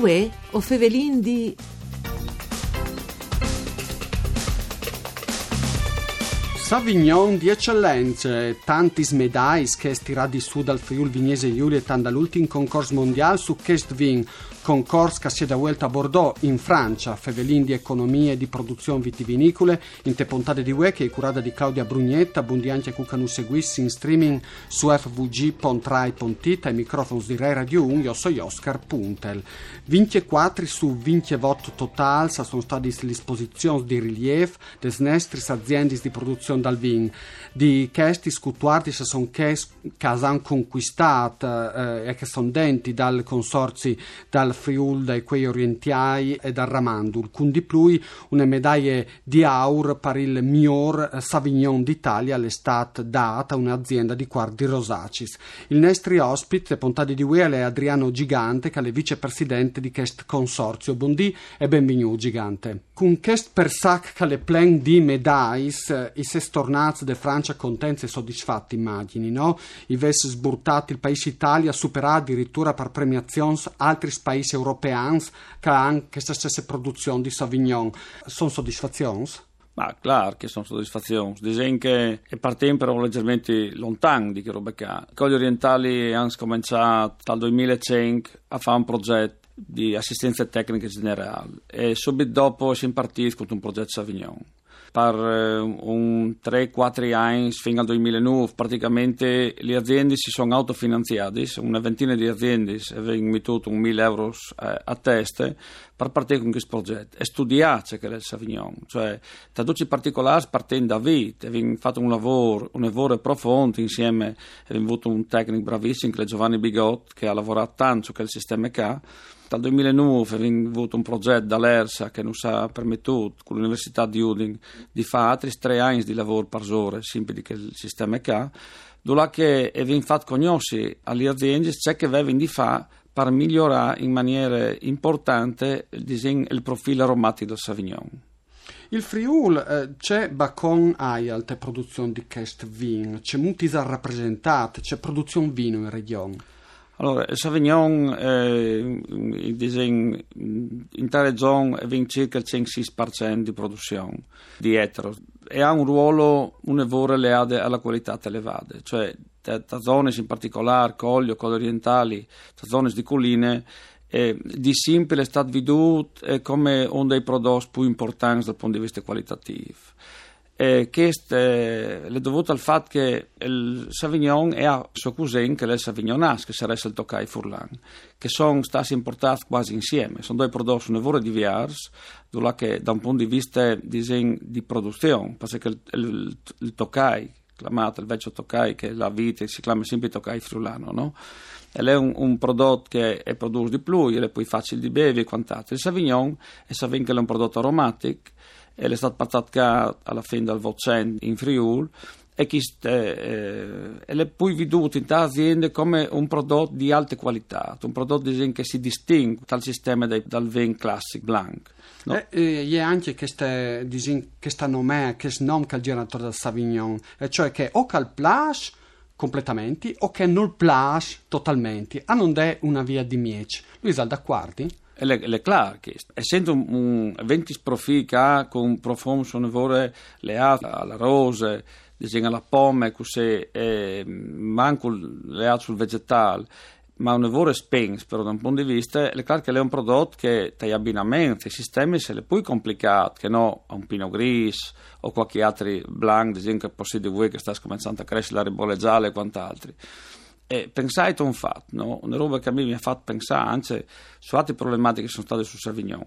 Uè, o fevelin di... Savignon di eccellenze, tanti smedais che stirati su dal Friul Vignese Giulia e dall'ultimo concorso mondiale su Chest Vin, concorso che si è da vuelta a Bordeaux in Francia, fevelin di economie e di produzione vitivinicole, in te puntate di UE che è curata di Claudia Brugnetta, bundi anche Cucanu seguissi in streaming su fvg.rai.it e microfoni di Rai Radio 1, io sono Oscar Puntel. 24 su 20 voti totali sono stati a disposizione di rilievo nostre aziende di produzione dal vin. Di questi scutuardi sono che hanno conquistato eh, e che sono denti dal consorzi dal Friul, dai quei orientali e dal Ramandul, con di più una medaglia di Aur per il miglior Savignon d'Italia all'estate data un'azienda di quarti Rosacis. Il nostro ospite, puntati di Uele, è Adriano Gigante, che è vicepresidente di questo consorzio. Buondì e benvenuto, Gigante. Con questo persac che le plen di medaglie, i sei tornati da Francia contenti e soddisfatti, immagini, no? I ves sburtati il paese Italia supera addirittura per premiazioni altri paesi europei che hanno questa stessa produzione di Sauvignon. Sono soddisfazioni? Ma claro che sono soddisfazioni. Dicono che è partito leggermente lontano di roba che ha. I Colli orientali hanno cominciato dal 2005 a fare un progetto di assistenza tecnica generale e subito dopo si è partito con un progetto Sauvignon per eh, un 3-4 anni fino al 2009 praticamente le aziende si sono autofinanziate una ventina di aziende mettuto un 1000 euro eh, a testa per partire con questo progetto. E studiare che è il Savignon cioè da tutti i particolari partendo da vita abbiamo fatto un lavoro un lavoro profondo insieme abbiamo avuto un tecnico bravissimo che è Giovanni Bigot che ha lavorato tanto su quel sistema che ha dal 2009 abbiamo avuto un progetto dall'ERSA che ci ha permesso con l'Università di Uding di fare altri tre anni di lavoro per ore, sempre che il sistema è che dove che abbiamo fatto conoscere alle aziende ciò che avevano di fare per migliorare in maniera importante il, profilo aromatico del Savignon. Il Friul eh, c'è Bacon hai alte produzioni di questo vino, c'è molti rappresentate, c'è produzione vino in regione. Allora, il Sauvignon eh, in, in tale zona ha circa il 106% di produzione di etero. E ha un ruolo un lavoro leale alla qualità elevata, cioè da zone in particolare, Coglio, Colle orientali, da zone di colline, eh, di simile è stato veduto eh, come uno dei prodotti più importanti dal punto di vista qualitativo eh, questo eh, è dovuto al fatto che il Savignon è a suo cousin che è il Savignonas, che sarebbe il Tokai Furlan, che sono stati importati quasi insieme. Sono due prodotti un diversi, che da un punto di vista di, di produzione, perché il, il, il Tokai, chiamato il vecchio Tokai, che la vita, si chiama sempre Tokai Friulano, no? è un, un, prodotto che è prodotto di più, è poi facile di bere e quant'altro. Il Savignon è, è un prodotto aromatico è stato portato alla fine del Vocen in Friul e eh, è poi veduto in tale aziende come un prodotto di alta qualità, un prodotto che si distingue dal sistema dei, dal vin classic blanc. No? E, e, anche questa, questa nome, questo nome che il generatore del Savignon, cioè che o il place completamente o che non place totalmente, a non è una via di miece. Luisa, d'accordo? le, le che essendo un, un 20 profica con un profumo sonore leato alla rose disegna alla pomme così eh, manco leato sul vegetale ma un lavoro spens però da un punto di vista è chiaro che è un prodotto che tra gli abbinamenti i sistemi se le più complicati che no un pino gris o qualche altro blanc disegno che possiede voi che sta cominciando a crescere la ribolle gialla e quant'altro e pensai a un fatto, no? una roba che a me mi ha fatto pensare anche su altre problematiche che sono state su Savignon.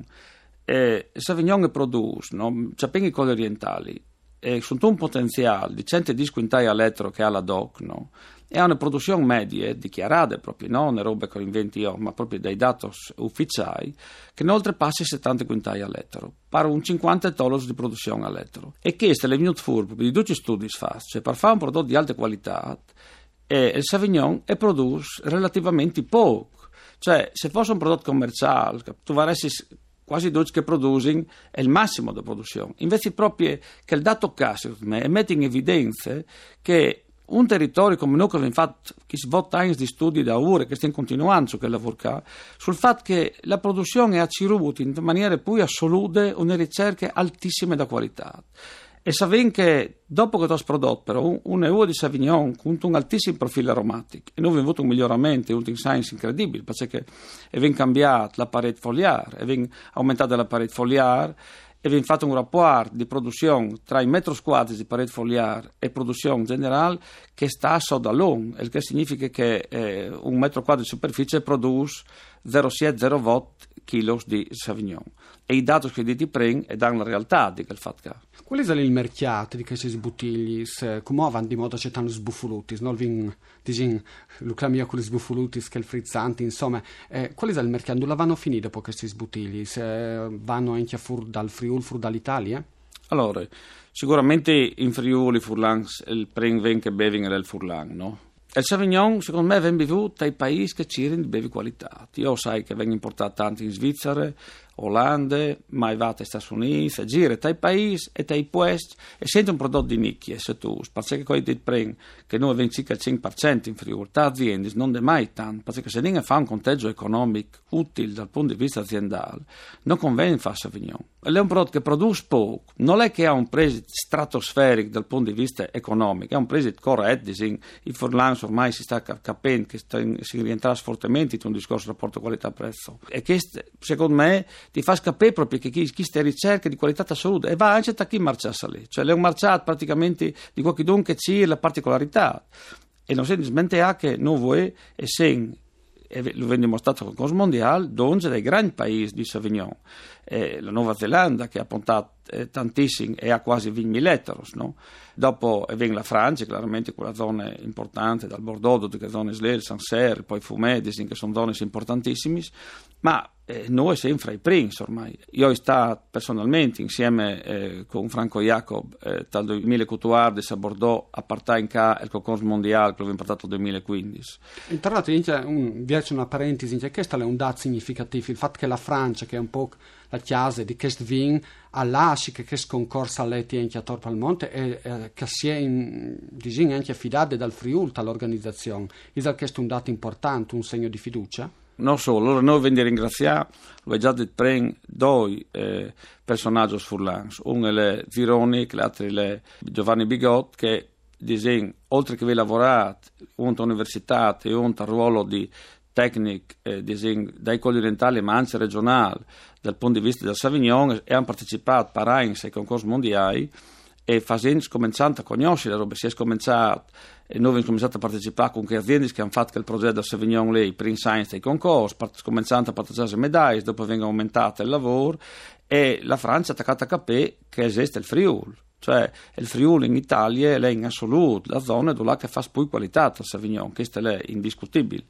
E Savignon produce, no? c'è i colli orientali, e sono un potenziale di 100 dischi in taglio elettro che ha la DOC, no? e ha una produzione media dichiarata proprio, non robe che inventi io, ma proprio dai dati ufficiali, che non oltrepassa i 70 quintali all'ettaro, pare un 50 dollari di produzione all'ettaro. E questo è venuto fuori di due studi fatti, cioè per fare un prodotto di alta qualità e il Savignon è produce relativamente poco. Cioè, se fosse un prodotto commerciale, tu avresti quasi tutti che producono è il massimo di produzione. Invece proprio che il dato caso me mette in evidenza che un territorio come noi che fatto che svot anni di studi da ore che stiamo continuando su quel lavoro sul fatto che la produzione ha ciruto in maniera più assoluta una ricerca altissima da qualità e sapete che dopo che ho prodotto un, un EU di Savignon con un altissimo profilo aromatico e noi abbiamo avuto un miglioramento ultimi science incredibile perché è cambiato la parete foliare è aumentata la parete foliare e abbiamo fatto un rapporto di produzione tra i metri quadri di parete foliare e produzione generale che sta sotto l'on, il che significa che eh, un metro quadro di superficie produce 0,7-0,8 kg di Savignon. E i dati che ti prendono e danno la realtà di quel fatto. Qual è il mercato di questi bottigli? Come vanno di modo c'è tanto sbuffoluti? Non vi dicono, lo chiamiamo con gli sbuffoluti, che il frizzante, insomma. Eh, qual è il mercato? Dove vanno finiti dopo questi bottigli? Se vanno anche fuori dal Friuli, fuori dall'Italia? Allora, sicuramente in Friuli, Furlan, il pren che bevono è il Furlan, no? Il Savignon, secondo me, viene bevuto dai paesi che ci di bevi qualità. Io sai che vengono importati tanti in Svizzera, Olanda, mai va agli Stati Uniti, gira dai paesi e dai puesti e sente un prodotto di nicchia, se tu, perché poi ti prendi che noi abbiamo circa il 5% in Friuli, aziende non è mai tanto, perché se non fa un conteggio economico utile dal punto di vista aziendale, non conviene fare Savignon. È un prodotto che produce poco, non è che ha un prezzo stratosferico dal punto di vista economico, è un prezzo corretto, il Forlans ormai si sta capendo che si rientra fortemente in un discorso rapporto qualità-prezzo. E questo, secondo me, ti fa capire proprio che chi, chi sta ricerca di qualità assoluta e va anche da chi marciasse lì. Cioè, è un marciato praticamente di qualcuno che c'è la particolarità. E non si dimentica che noi e sen lo viene dimostrato con il Mondiale, donge dei grandi paesi di Savignon. Eh, la Nuova Zelanda che ha puntato eh, tantissimo e ha quasi 20.000 ettaros, no? Dopo eh, viene la Francia, chiaramente quella zona importante, dal Bordeaux, tutte le zone Slel, Sancerre, poi Fumedis, che sono zone importantissime, ma eh, noi siamo fra i primi ormai. Io stato personalmente insieme eh, con Franco Jacob eh, dal 2014 a Bordeaux a partire in ca il concorso mondiale che abbiamo portato nel 2015. Intanto, un, una parentesi, questo è un dato significativo, il fatto che la Francia, che è un po' la chiesa di questo vin, all'asci che questo concorso all'ETI anche a Torpo al Monte e eh, che si è in, anche affidata dal Friuli all'organizzazione. È questo un dato importante, un segno di fiducia? Non solo, allora noi vogliamo ringraziare, lo già detto prima, due eh, personaggi furlans, uno è Zironi, l'altro è Giovanni Bigot, che disegna, oltre che vi lavorate, uno all'università e al ruolo di tecnico eh, dai colli orientali ma anche regionale dal punto di vista del Savignon e hanno partecipato a ai concorsi mondiali e facendo, cominciando a conoscere, roba, si è cominciato e noi abbiamo cominciato a partecipare con le aziende che hanno fatto il progetto del Savignon lei, Prince Science dei concorsi, cominciando a partecipare alle medaglie, dopo vengono aumentate il lavoro e la Francia ha attaccato a capire che esiste il Friuli. Cioè, il Friuli in Italia è in assoluto la zona dove fa più qualità il Savignon, questo è indiscutibile.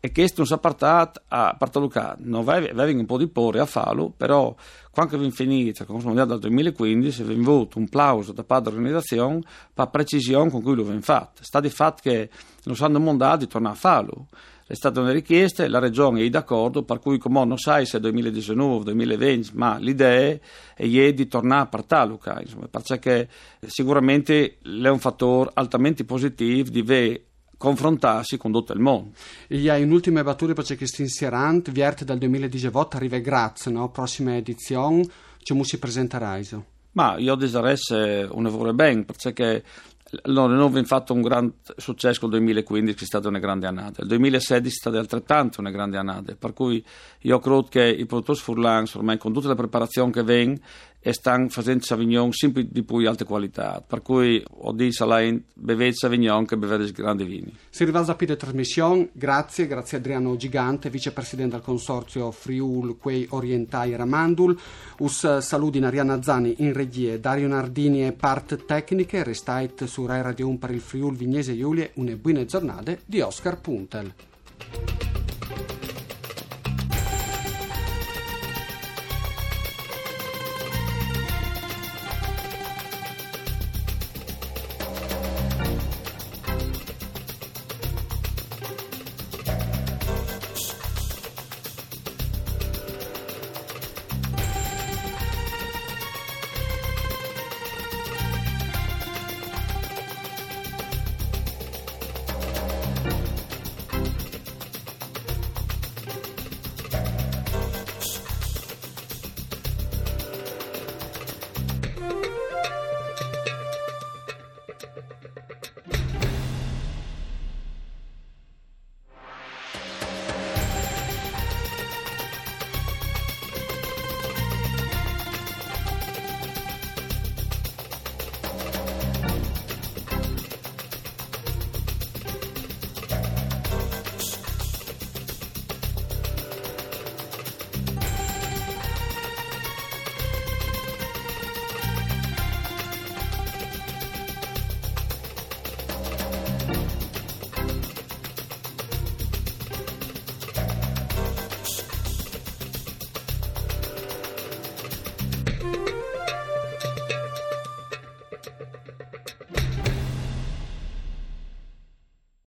E questo si è portato a Partalucà, non aveva un po' di porre a farlo, però quando abbiamo finito il Consiglio Mondiale del 2015 abbiamo avuto un plauso da parte dell'organizzazione per la precisione con cui lo abbiamo fatto. Sta di fatto che non sanno mondiale di tornare a farlo è stata una richiesta, la Regione è d'accordo, per cui come non sai se è 2019 o 2020, ma l'idea è di tornare a Partaluca, insomma, perché sicuramente è un fattore altamente positivo di vedere confrontarsi con tutto il mondo. E in ultime battute perché questo insierante, vierte dal 2018, arriva grazie, no? prossima edizione, come si presenterà? Ma io desidero un lavoro bene, perché allora, noi abbiamo fatto un grande successo nel 2015, che è stata una grande annata. Il 2016 è stata altrettanto una grande annata, per cui io credo che i produttori furlans, ormai con tutta la preparazione che vengono, stanno facendo Savignon sempre di più alta qualità. Per cui ho detto a bevete Savignon che bevete grandi vini. Si arriva a la trasmissione, grazie, grazie Adriano Gigante, vicepresidente del consorzio Friul Quei Orientai Ramandul. Us saluti Arianna Zani in regie, Dario Nardini e part tecniche, restait su Rai Radio 1 per il Friul Vignese Giulie, une buone giornate di Oscar Puntel.